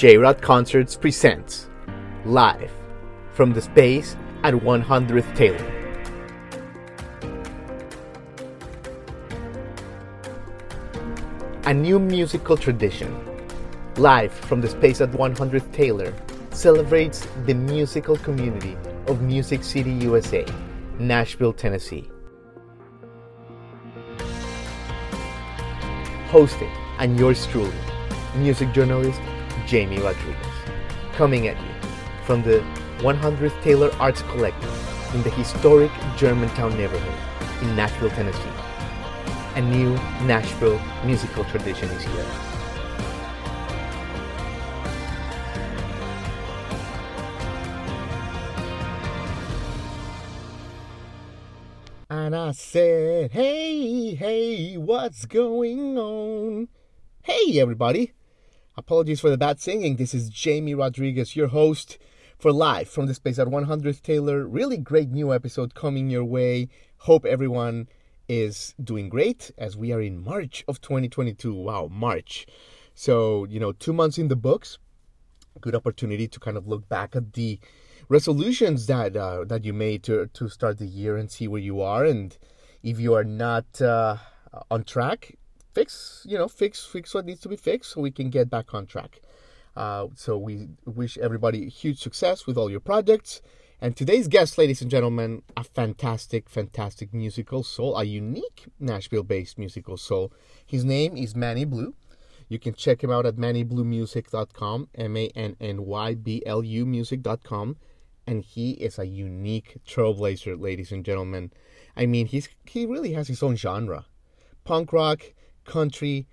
J Rod Concerts presents live from the space at 100th Taylor. A new musical tradition, live from the space at 100th Taylor, celebrates the musical community of Music City, USA, Nashville, Tennessee. Hosted and yours truly, music journalist Jamie Rodriguez, coming at you from the 100th Taylor Arts Collective in the historic Germantown neighborhood in Nashville, Tennessee. A new Nashville musical tradition is here. And I said, hey, hey, what's going on? Hey, everybody. Apologies for the bad singing. This is Jamie Rodriguez, your host for Live from the Space at 100th Taylor. Really great new episode coming your way. Hope everyone is doing great as we are in March of 2022. Wow, March. So, you know, two months in the books. Good opportunity to kind of look back at the resolutions that uh, that you made to to start the year and see where you are and if you are not uh, on track fix you know fix fix what needs to be fixed so we can get back on track. Uh, so we wish everybody huge success with all your projects. And today's guest ladies and gentlemen a fantastic fantastic musical soul a unique nashville based musical soul. His name is manny blu. You can check him out at mannyblumusic.com m-a-n-n-y-b-l-u music.com and he is a unique trailblazer, ladies and gentlemen. I mean, he's he really has his own genre, punk rock, country.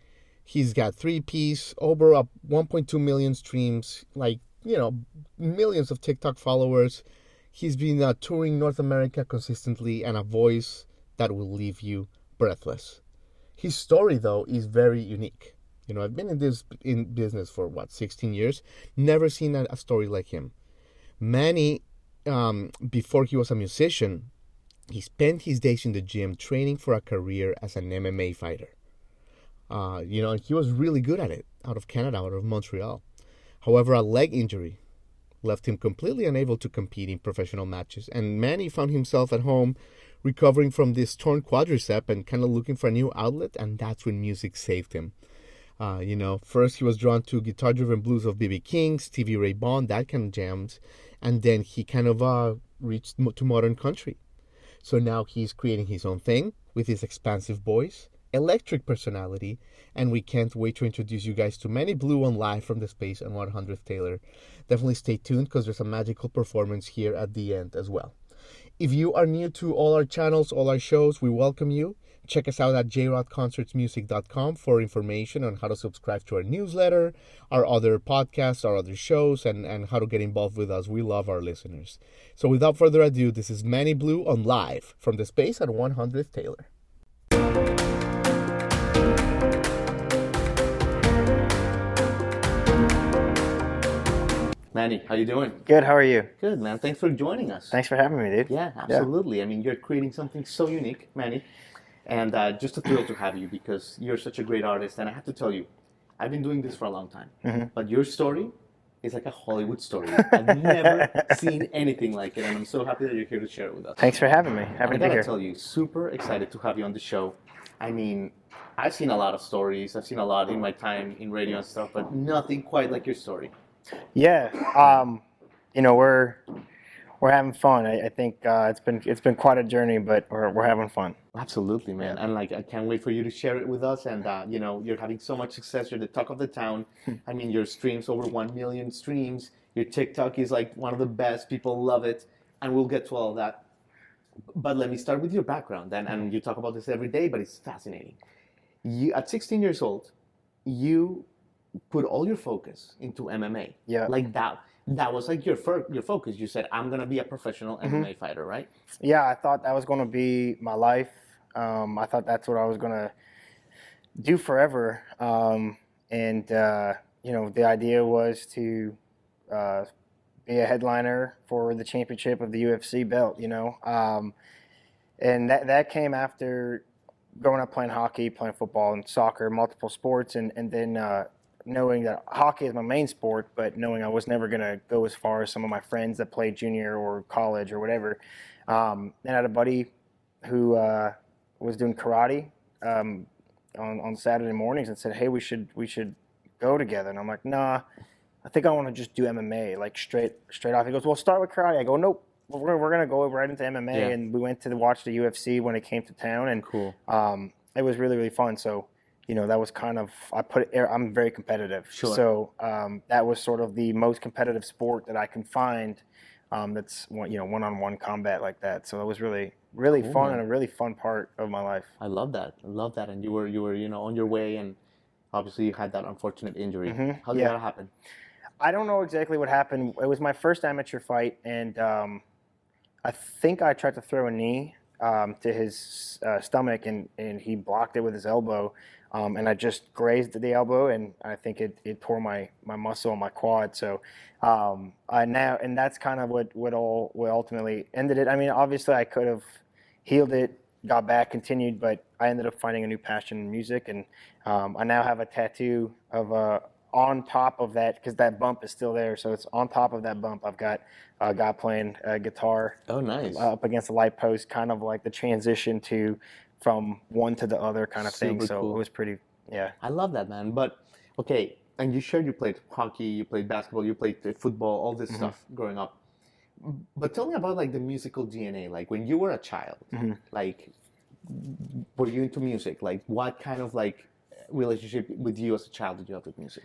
He's got three piece, over up 1.2 million streams, like you know, millions of TikTok followers. He's been uh, touring North America consistently, and a voice that will leave you breathless. His story, though, is very unique. You know, I've been in this in business for what 16 years, never seen a, a story like him. Manny, um, before he was a musician, he spent his days in the gym training for a career as an MMA fighter. Uh, you know, he was really good at it out of Canada, out of Montreal. However, a leg injury left him completely unable to compete in professional matches, and Manny found himself at home recovering from this torn quadricep and kind of looking for a new outlet, and that's when music saved him. Uh, you know, first he was drawn to guitar driven blues of B.B. King, Stevie Ray Vaughan, that kind of jams and then he kind of uh, reached to modern country. So now he's creating his own thing with his expansive voice, electric personality, and we can't wait to introduce you guys to Manny Blu on live from the space on 100th Taylor. Definitely stay tuned because there's a magical performance here at the end as well. If you are new to all our channels, all our shows, we welcome you. Check us out at jrodconcertsmusic.com for information on how to subscribe to our newsletter, our other podcasts, our other shows, and, and how to get involved with us. We love our listeners. So without further ado, this is Manny Blu on live from the space at 100th Taylor. Manny, how you doing? Good. How are you? Good, man. Thanks for joining us. Thanks for having me, dude. Yeah, absolutely. I mean, you're creating something so unique, Manny. And uh, just a thrill to have you because you're such a great artist. And I have to tell you, I've been doing this for a long time. Mm-hmm. But your story is like a Hollywood story. I've never seen anything like it. And I'm so happy that you're here to share it with us. Thanks for having me. I Happy to be here. tell you, super excited to have you on the show. I mean, I've seen a lot of stories. I've seen a lot in my time in radio and stuff, but nothing quite like your story. Yeah. Um, you know, we're we're having fun. I, I think uh, it's been it's been quite a journey, but we're we're having fun. Absolutely, man. And like, I can't wait for you to share it with us. And, uh, you know, you're having so much success. You're the talk of the town. I mean, your streams over 1 million streams. Your TikTok is like one of the best. People love it. And we'll get to all of that. But let me start with your background. And, and you talk about this every day, but it's fascinating. You, at 16 years old, you put all your focus into MMA. Yeah. Like that. That was like your fir- your focus. You said, "I'm gonna be a professional MMA fighter," right? Yeah, I thought that was going to be my life. Um, I thought that's what I was going to do forever. Um, and uh, you know, the idea was to uh, be a headliner for the championship of the UFC belt. You know, um, and that that came after growing up playing hockey, playing football and soccer, multiple sports, and and then uh, knowing that hockey is my main sport, but knowing I was never going to go as far as some of my friends that played junior or college or whatever. Um, and I had a buddy who uh, was doing karate um, on, on Saturday mornings and said, "Hey, we should we should go together." And I'm like, "Nah, I think I want to just do MMA, like straight straight off." He goes, "Well, start with karate." I go, "Nope." We're, we're gonna go right into MMA, Yeah. and we went to the, watch the UFC when it came to town, and Cool. um, it was really really fun. So, you know, that was kind of I put it. I'm very competitive, Sure. so um, that was sort of the most competitive sport that I can find. Um, that's one, you know one on one combat like that. So it was really really Cool, fun man. and a really fun part of my life. I love that. I love that. And you were you were you know on your way, and obviously you had that unfortunate injury. Mhm, How did yeah. that happen? I don't know exactly what happened. It was my first amateur fight, and um, I think I tried to throw a knee um, to his uh, stomach, and, and he blocked it with his elbow. Um, and I just grazed the elbow, and I think it, it tore my, my muscle on my quad. So um, I now, and that's kind of what what all what ultimately ended it. I mean, obviously, I could have healed it, got back, continued, but I ended up finding a new passion in music, and um, I now have a tattoo of a on top of that because that bump is still there. So it's on top of that bump. I've got a guy playing uh, guitar Oh, nice. up against the light post, kind of like the transition to from one to the other kind of thing. So cool. it was pretty, yeah. I love that, man. But okay, and you shared you played hockey, you played basketball, you played uh, football, all this Mhm. stuff growing up. But tell me about like the musical DNA. Like when you were a child, Mhm. like were you into music? Like what kind of like relationship with you as a child did you have with music?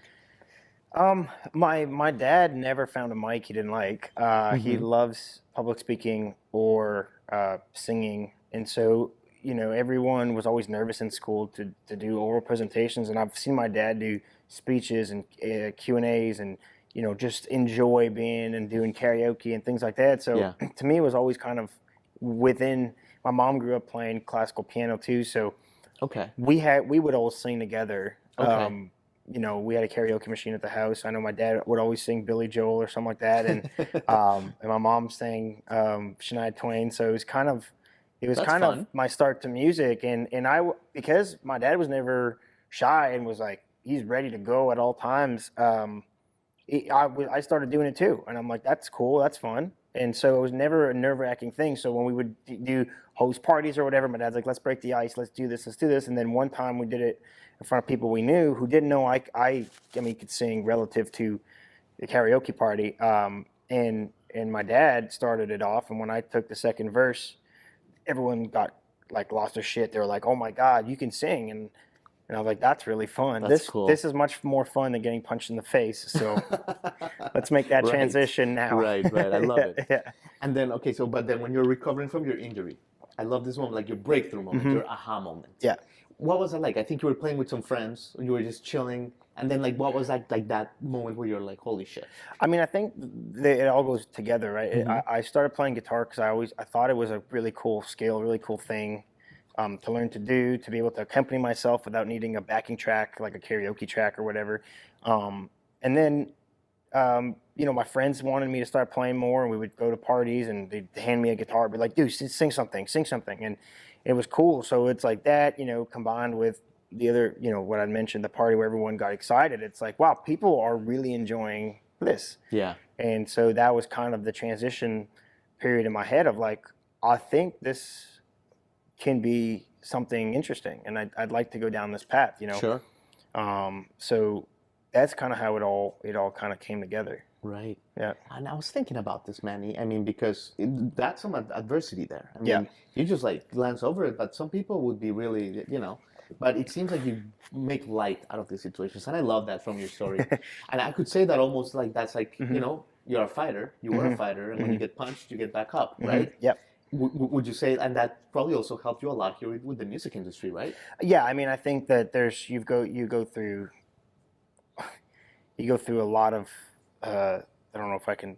Um, my my dad never found a mic he didn't like. Uh, He Mhm. loves public speaking or uh, singing, and so you know everyone was always nervous in school to to do oral presentations. And I've seen my dad do speeches and uh, Q and A's, and you know just enjoy being and doing karaoke and things like that. So Yeah. to me, it was always kind of within. My mom grew up playing classical piano too, so Okay. we had we would all sing together. Okay. Um, you know, we had a karaoke machine at the house. I know my dad would always sing Billy Joel or something like that, and um, and my mom sang um, Shania Twain. So it was kind of it was That's kind fun. of my start to music, and and I because my dad was never shy and was like he's ready to go at all times. Um, it, I I started doing it too, and I'm like that's cool, that's fun. And so it was never a nerve wracking thing. So when we would do host parties or whatever, my dad's like, let's break the ice, let's do this, let's do this. And then one time we did it in front of people we knew who didn't know I, I, I mean, could sing relative to the karaoke party. Um, and, and my dad started it off. And when I took the second verse, everyone got like lost their shit. They were like, oh my God, you can sing. And, and I was like, that's really fun. That's this, cool. this is much more fun than getting punched in the face. So let's make that Right. transition now. Right, right. I love Yeah, it. Yeah. And then okay, so but then when you're recovering from your injury, I love this moment, like your breakthrough moment, Mhm. your aha moment. Yeah. What was it like? I think you were playing with some friends, and you were just chilling, and then like what was like like that moment where you're like, holy shit. I mean, I think they, it all goes together, right? It- Mhm. I, I started playing guitar because I always I thought it was a really cool skill, really cool thing um, to learn to do, to be able to accompany myself without needing a backing track like a karaoke track or whatever. Um, and then, um, you know, my friends wanted me to start playing more, and we would go to parties and they'd hand me a guitar, be like, "Dude, sing something, sing something," and it was cool. So it's like that, you know, combined with the other, you know, what I mentioned, the party where everyone got excited. It's like, wow, people are really enjoying this. Yeah. And so that was kind of the transition period in my head of like, I think this can be something interesting, and I'd, I'd like to go down this path, you know. Sure. Um, so that's kind of how it all it all kind of came together. Right. Yeah. And I was thinking about this, Manny. I mean, because it, that's some adversity there. I mean, Yeah. you just like glance over it, but some people would be really, you know. But it seems like you make light out of these situations, and I love that from your story. and I could say that almost like that's like you Mhm. know you're a fighter, you were a Mhm. fighter, and when you get punched, you get back up, Mhm. right? Yep. W- would you say, and that probably also helped you a lot here with, the music industry, right? Yeah, I mean, I think that there's you go you go through you go through a lot of uh, I don't know if I can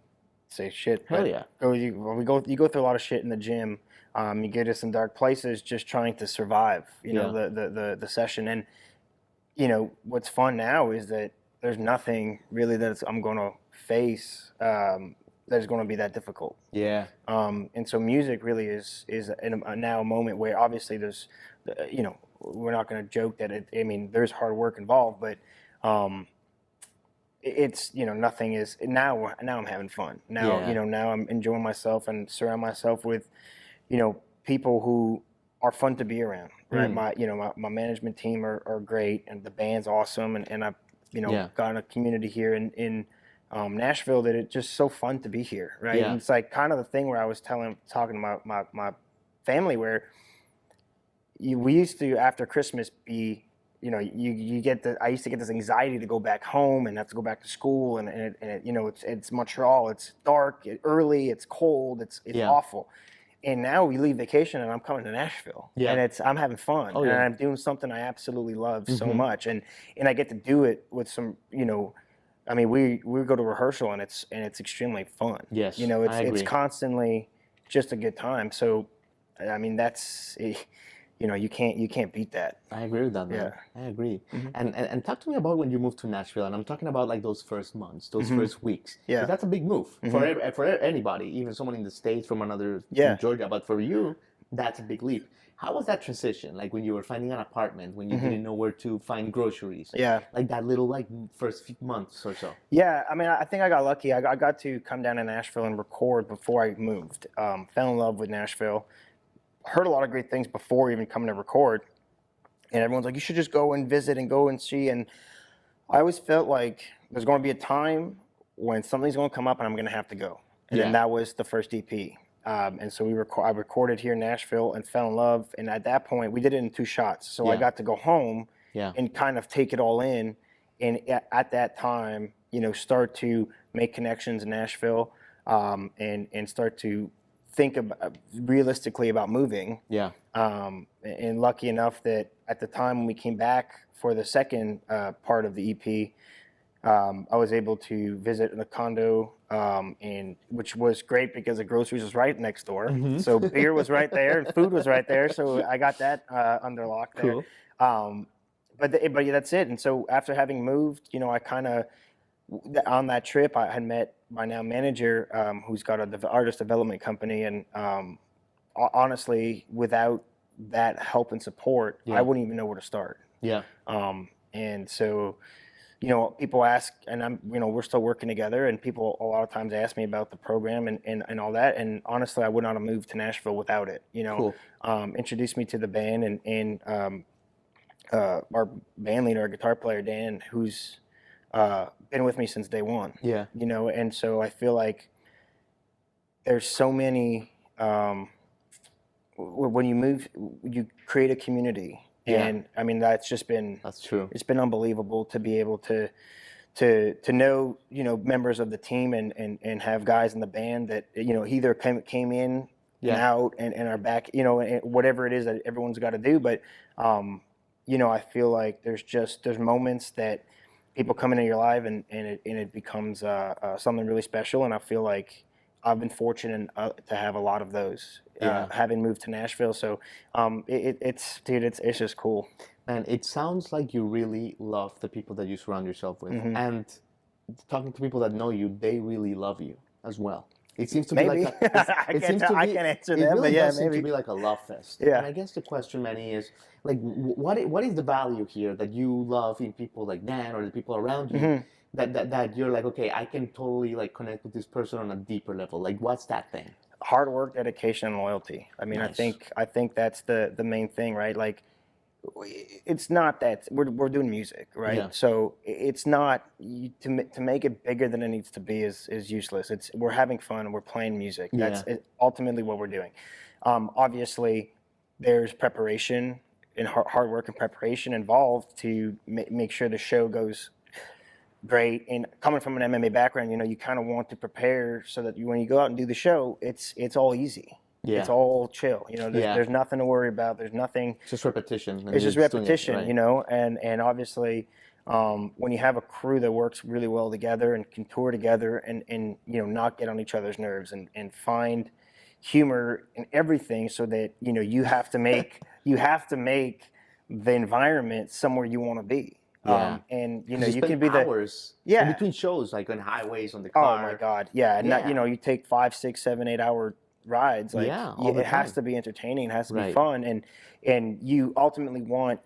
say shit, Hell but yeah. go you well, we go you go through a lot of shit in the gym. Um, you get to some dark places just trying to survive. You know the, the the the session, and you know what's fun now is that there's nothing really that I'm going to face um, that is going to be that difficult. Yeah. Um, and so music really is is in a, now a moment where obviously there's, uh, you know, we're not going to joke that it. I mean, there's hard work involved, but um, it's you know nothing is now now I'm having fun now Yeah. you know now I'm enjoying myself and surround myself with you know people who are fun to be around right Mm. my you know my, my management team are, are great and the band's awesome and, and I've you know Yeah. got a community here in in um, Nashville that it's just so fun to be here right Yeah. and it's like kind of the thing where I was telling talking to my my, my family where you, we used to after Christmas be you know you you get the I used to get this anxiety to go back home and have to go back to school and and, it, and it, you know it's it's Montreal it's dark early it's cold it's it's Yeah. awful and now we leave vacation and I'm coming to Nashville Yeah. and it's I'm having fun Oh, and. I'm doing something I absolutely love so Mhm. much and and I get to do it with some you know I mean we we go to rehearsal and it's and it's extremely fun Yes, you know it's it's constantly just a good time so I mean that's eh, you know you can't you can't beat that I agree with that, man. Yeah. I agree. Mhm. And, and and talk to me about when you moved to Nashville, and I'm talking about like those first months, those Mhm. first weeks Yeah. that's a big move for Mhm. ev- for anybody, even someone in the states from another from Yeah. Georgia. But for you, that's a big leap. How was that transition? Like when you were finding an apartment, when you Mhm. didn't know where to find groceries, yeah like that little like first few months or so. Yeah, I mean, I I think I got lucky. I got, I got to come down to Nashville and record before I moved. Um, fell in love with Nashville. Heard a lot of great things before even coming to record. And everyone's like, you should just go and visit and go and see. And I always felt like there's going to be a time when something's going to come up and I'm going to have to go. And Yeah. then that was the first EP. Um, and so we reco- I recorded here in Nashville and fell in love. And at that point, we did it in two shots. So I got to go home Yeah. and kind of take it all in. And at, at that time, you know, start to make connections in Nashville um, and and start to think about realistically about moving. Yeah. Um, and lucky enough that at the time when we came back for the second uh, part of the EP, um, I was able to visit the condo, um, and which was great because the groceries was right next door. Mhm. So beer was right there, and food was right there. So I got that uh, under lock there. Cool. Um, but the, but yeah, that's it. And so after having moved, you know, I kind of on that trip I had met my now manager, um, who's got a dev- artist development company, and um, honestly, without that help and support, Yeah. I wouldn't even know where to start. Yeah. Um, and so, you know, people ask, and I'm, you know, we're still working together, and people a lot of times ask me about the program and, and, and all that. And honestly, I would not have moved to Nashville without it. You know, Cool. um, introduced me to the band and, and um, uh, our band leader, our guitar player Dan, who's uh, been with me since day one. Yeah. You know, and so I feel like there's so many. Um, w- when you move, you create a community, Yeah. and I mean that's just been That's true. it's been unbelievable to be able to to to know you know members of the team and and, and have guys in the band that you know either came came in and Yeah. out and, and are back you know and whatever it is that everyone's got to do but um you know I feel like there's just there's moments that people come into your life and and it, and it becomes uh, uh, something really special and I feel like I've been fortunate uh, to have a lot of those Yeah. uh, having moved to Nashville so um it, it, it's dude it's it's just cool And it sounds like you really love the people that you surround yourself with. Mhm. And talking to people that know you, they really love you as well. It seems to maybe be like a, it can't seems to I can't answer it that really but yeah maybe to be like a love fest. Yeah. And I guess the question, Manny, is like, what what is the value here that you love in people like Dan or the people around you? Mhm. That, that that you're like, okay, I can totally like connect with this person on a deeper level. Like, what's that thing? hard work, dedication, and loyalty. I mean, I think I think that's the the main thing, right? Like, it's not that we're we're doing music, right? Yeah. So it's not to to make it bigger than it needs to be is is useless. It's we're having fun we're playing music. That's Yeah. ultimately what we're doing. Um, obviously, there's preparation and hard, hard work and preparation involved to ma- make sure the show goes great. And coming from an MMA background, you know, you kind of want to prepare so that you, when you go out and do the show, it's it's all easy. Yeah, It's all chill. You know, there's, Yeah. there's nothing to worry about. There's nothing. it's just repetition. It's just you're it, repetition, right? you know. And and obviously, um, when you have a crew that works really well together and can tour together and and you know not get on each other's nerves and and find humor in everything, so that you know you have to make you have to make the environment somewhere you want to be. Yeah. Um, and you know you you can be the hours Yeah. in between shows, like on highways, on the car. Oh my god, yeah, and that, Yeah. you know you take five, six, seven, eight hour rides. Like Yeah, y- all the it has to be entertaining, it has to be fun, and and you ultimately want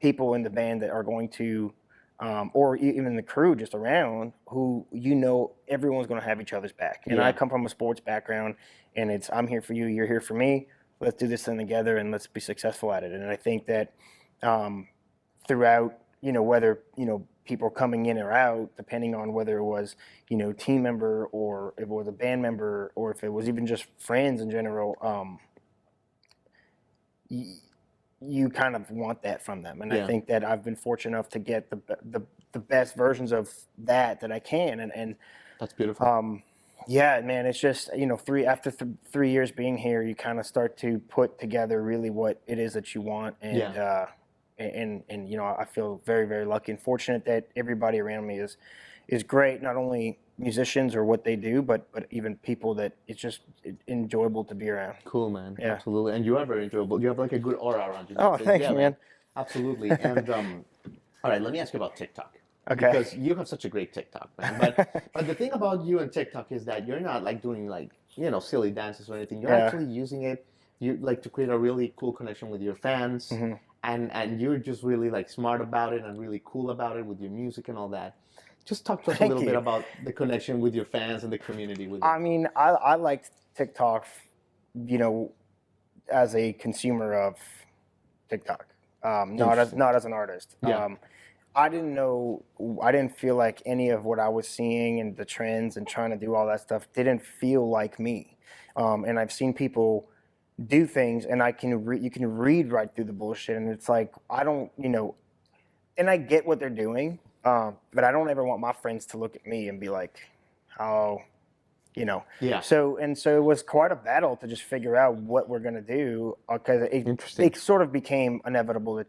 people in the band that are going to um, or even the crew just around who you know everyone's going to have each other's back. And Yeah. I come from a sports background, and it's I'm here for you, you're here for me. Let's do this thing together, and let's be successful at it. And I think that um, throughout, you know, whether you know people coming in or out, depending on whether it was you know team member or if it was a band member or if it was even just friends in general. Um, y- you kind of want that from them, and Yeah. I think that I've been fortunate enough to get the the the best versions of that that I can, and and That's beautiful. um, yeah, man, it's just you know three after th- three years being here, you kind of start to put together really what it is that you want, and Yeah. uh, and, and you know I feel very very lucky and fortunate that everybody around me is is great. Not only musicians or what they do, but but even people that it's just enjoyable to be around. Cool, man. Yeah. Absolutely. And you are very enjoyable. You have like a good aura around you. Oh, So, thanks, yeah, man. Absolutely. And um, all right, let me ask you about TikTok. Okay. Because you have such a great TikTok, man. But but the thing about you and TikTok is that you're not like doing like you know silly dances or anything. You're Yeah. actually using it. You like to create a really cool connection with your fans, Mhm. And and you're just really like smart about it and really cool about it with your music and all that. Just talk to us Thank a little bit about the connection with your fans and the community with it. I mean, I, I liked TikTok, you know, as a consumer of TikTok, um, not as not as an artist. Yeah. Um, I didn't know, I didn't feel like any of what I was seeing and the trends and trying to do all that stuff didn't feel like me. Um, and I've seen people do things, and I can re- you can read right through the bullshit, and it's like I don't, you know, and I get what they're doing, um, but I don't ever want my friends to look at me and be like, "How," you know. yeah. So and so it was quite a battle to just figure out what we're gonna do because it, Interesting. it sort of became inevitable that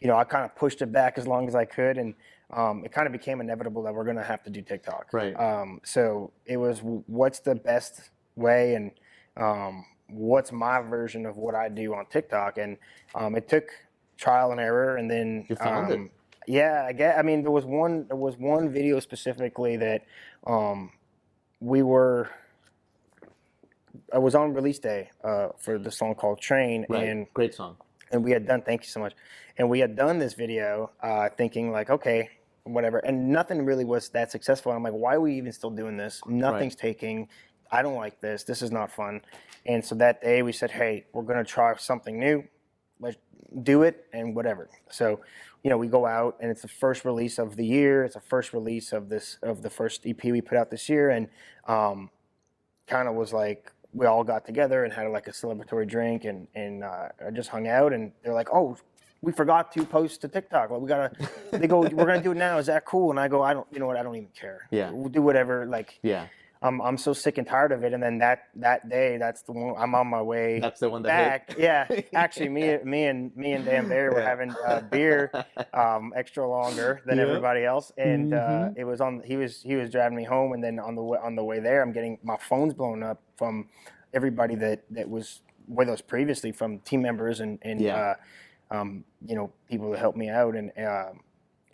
you know I kind of pushed it back as long as I could and um, it kind of became inevitable that we're gonna have to do TikTok. Right. Um, so it was w- what's the best way and um, what's my version of what I do on TikTok. And um, it took trial and error and then You found it. um, yeah I get I mean there was one there was one video specifically that um, we were I was on release day uh, for the song called Train Right. and Great song. and we had done thank you so much. And we had done this video uh, thinking like okay whatever. And nothing really was that successful. I'm like why are we even still doing this? Nothing's taking i don't like this. This is not fun. And so that day we said hey we're going to try something new. Let's do it and whatever. So you know we go out and it's the first release of the year. It's the first release of this of the first ep we put out this year. And um, kind of was like we all got together and had like a celebratory drink and and uh, just hung out. And they're like oh we forgot to post to TikTok. Like we gotta they go we're gonna do it now. Is that cool? And I go I don't you know what? I don't even care. Yeah. we'll do whatever. Like Yeah. I'm I'm so sick and tired of it and then that that day that's the one I'm on my way That's the one that back hit. yeah actually me me and me and Dan Barry were Yeah. having uh, beer um, extra longer than Yeah. everybody else, and uh, Mhm. it was on. He was he was driving me home, and then on the way, on the way there, I'm getting my phone's blown up from everybody that that was with us previously, from team members and and Yeah. uh, um, you know people that helped me out, and um,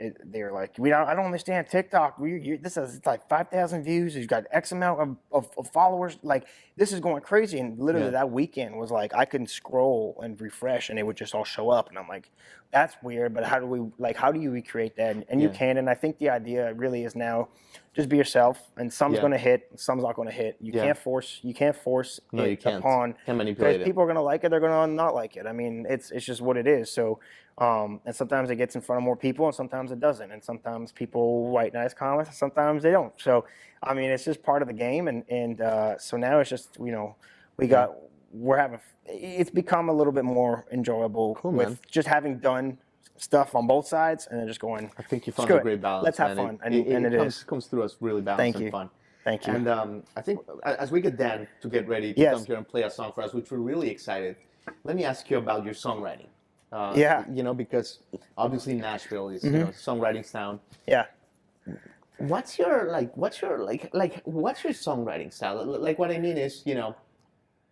it, they were like, "We don't, I don't understand TikTok. We, you, this is it's like five thousand views. You've got X amount of, of, of followers. Like this is going crazy." And literally Yeah. that weekend was like I couldn't scroll and refresh, and it would just all show up. And I'm like, "That's weird." But how do we like? How do you recreate that? And, and you Yeah. can. And I think the idea really is now, just be yourself. And some's Yeah. going to hit, some's not going to hit. You Yeah. can't force. You can't force No, it you can't. upon Can manipulate it. people are gonna like it, they're gonna not like it. I mean, it's it's just what it is. So, um, and sometimes it gets in front of more people, and sometimes it doesn't. And sometimes people write nice comments, and sometimes they don't. So, I mean, it's just part of the game. And and uh, so now it's just you know, we got we're having it's become a little bit more enjoyable Cool, with man. just having done stuff on both sides, and then just going. I think you found a great balance. Let's have man. fun, It, and- it, and it it comes, is. comes through as really balanced Thank and you. fun. Thank you. And um, I think as we get Dan to get ready to Yes. come here and play a song for us, which we're really excited, let me ask you about your songwriting. Uh, Yeah. Mm-hmm. You know, because obviously Nashville is you know, songwriting town. yeah. What's your like? What's your like? Like, what's your songwriting style? Like, what I mean is, you know,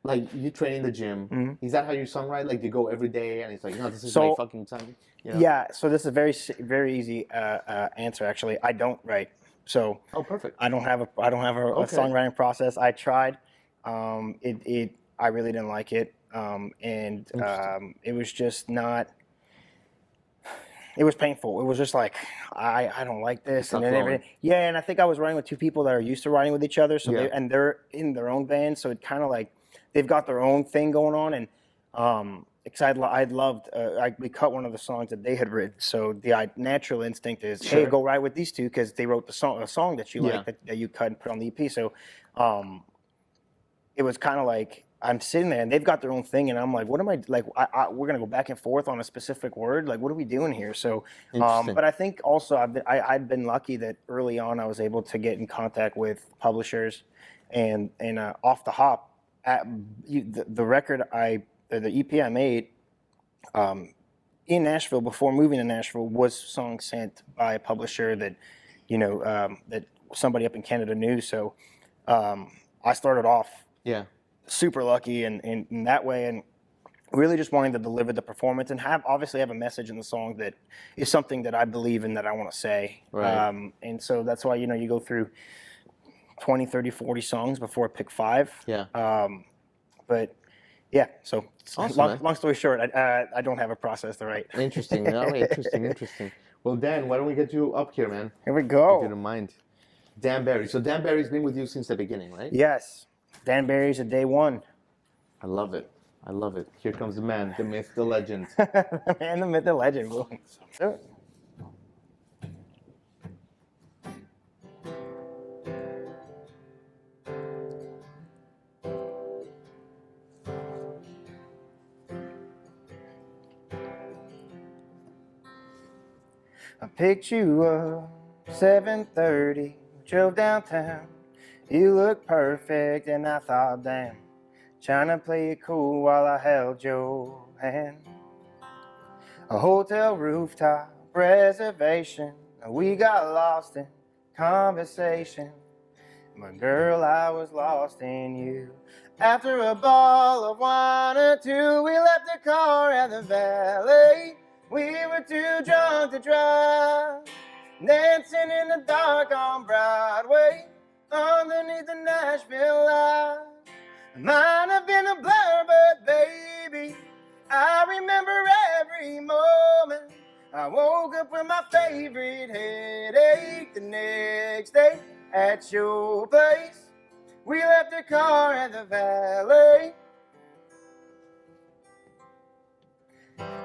like you train in the gym. Mhm. Is that how you songwrite? Like, you go every day, and it's like, no, this is my fucking time. You know? Yeah. So this is a very very easy uh, uh, answer. Actually, I don't write. So Oh, perfect. I don't have a I don't have a, a songwriting process. I tried. Um, it, it I really didn't like it, um, and um, it was just not. it was painful. It was just like I I don't like this, and then everything. Yeah, and I think I was riding with two people that are used to riding with each other, so they, Yeah. and they're in their own band, so it kind of like they've got their own thing going on, and um, because I'd, I'd loved uh, I, we cut one of the songs that they had written, so the I, natural instinct is hey go ride with these two because they wrote the song a song that you Yeah. like that, that you cut and put on the EP, so um, it was kind of like I'm sitting there and they've got their own thing, and I'm like, what am I like? I, I, we're gonna go back and forth on a specific word. Like, what are we doing here? So, um, but I think also I've been, I, I'd been lucky that early on I was able to get in contact with publishers, and and uh, off the hop, at the, the record I the, EP I made. Um, in Nashville, before moving to Nashville, was song sent by a publisher that, you know, um, that somebody up in Canada knew. So, um, I started off Yeah. super lucky and in, in that way and really just wanting to deliver the performance and have obviously have a message in the song that is something that I believe in that I want to say. Right. Um, and so that's why, you know, you go through 20, 30, 40 songs before I pick five. Yeah. Um, but yeah, so Awesome, long, long story short, I, uh, I don't have a process to write. Interesting. No, interesting. Interesting. Well, Dan, why don't we get you up here, man? Here we If you go. don't mind. Dan Barry. So Dan Barry's been with you since the beginning, right? Yes. Dan Barry's a day one. I love it. I love it. Here comes the man, the myth, the legend. the Man, the myth, the legend. Picked you up 7:30, drove downtown. You look perfect, and I thought, damn, trying to play it cool while I held your hand. A hotel rooftop reservation. We got lost in conversation. But girl, I was lost in you. After a ball of wine or two, we left the car at the valet. We were too drunk to drive. Dancing in the dark on Broadway. Underneath the Nashville light. Might have been a blur, but baby, I remember every moment. I woke up with my favorite headache the next day at your place. We left the car at the valet.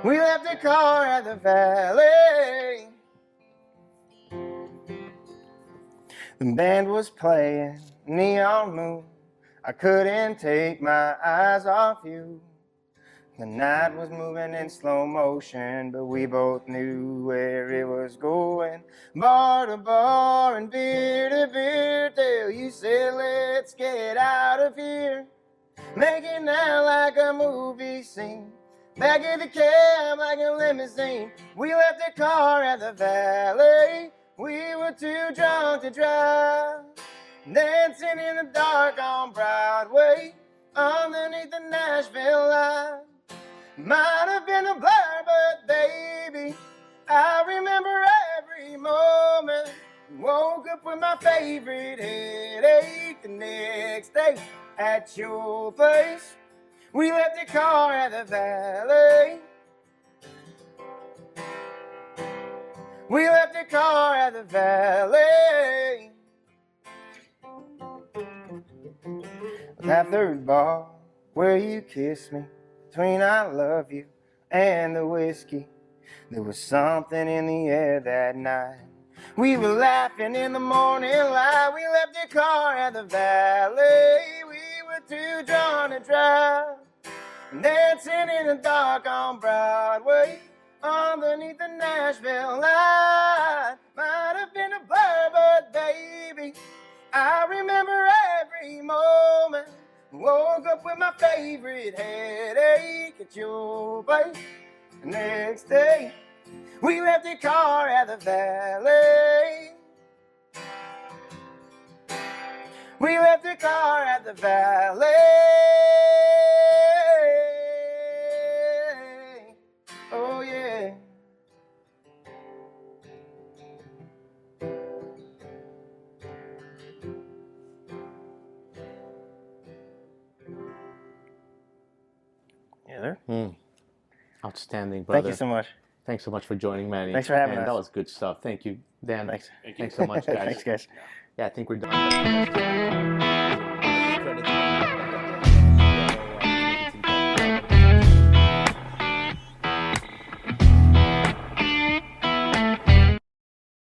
We left the car at the valet. The band was playing Neon Moon. I couldn't take my eyes off you. The night was moving in slow motion, but we both knew where it was going. Bar to bar and beer to beer till you said, let's get out of here. It now like a movie scene. Back in the cab like a limousine. We left the car at the valet. We were too drunk to drive. Dancing in the dark on Broadway. Underneath the Nashville light. Might have been a blur, but baby, I remember every moment. Woke up with my favorite headache the next day at your place. We left the car at the valet. We left the car at the valet. That third bar where you kissed me between I love you and the whiskey. There was something in the air that night. We were laughing in the morning light. We left the car at the valley. We were too drunk to drive. Dancing in the dark on Broadway. Underneath the Nashville light. Might have been a blur, but baby, I remember every moment. Woke up with my favorite headache at your place. Next day, we left the car at the valet. We left the car at the valet. Yeah, there. Hmm. Outstanding, brother. Thank you so much. Thanks so much for joining, Manny. Thanks for having Man, us. That was good stuff. Thank you, Dan. Thanks. Thanks so much, guys. Thanks, guys. Yeah, I think we're done.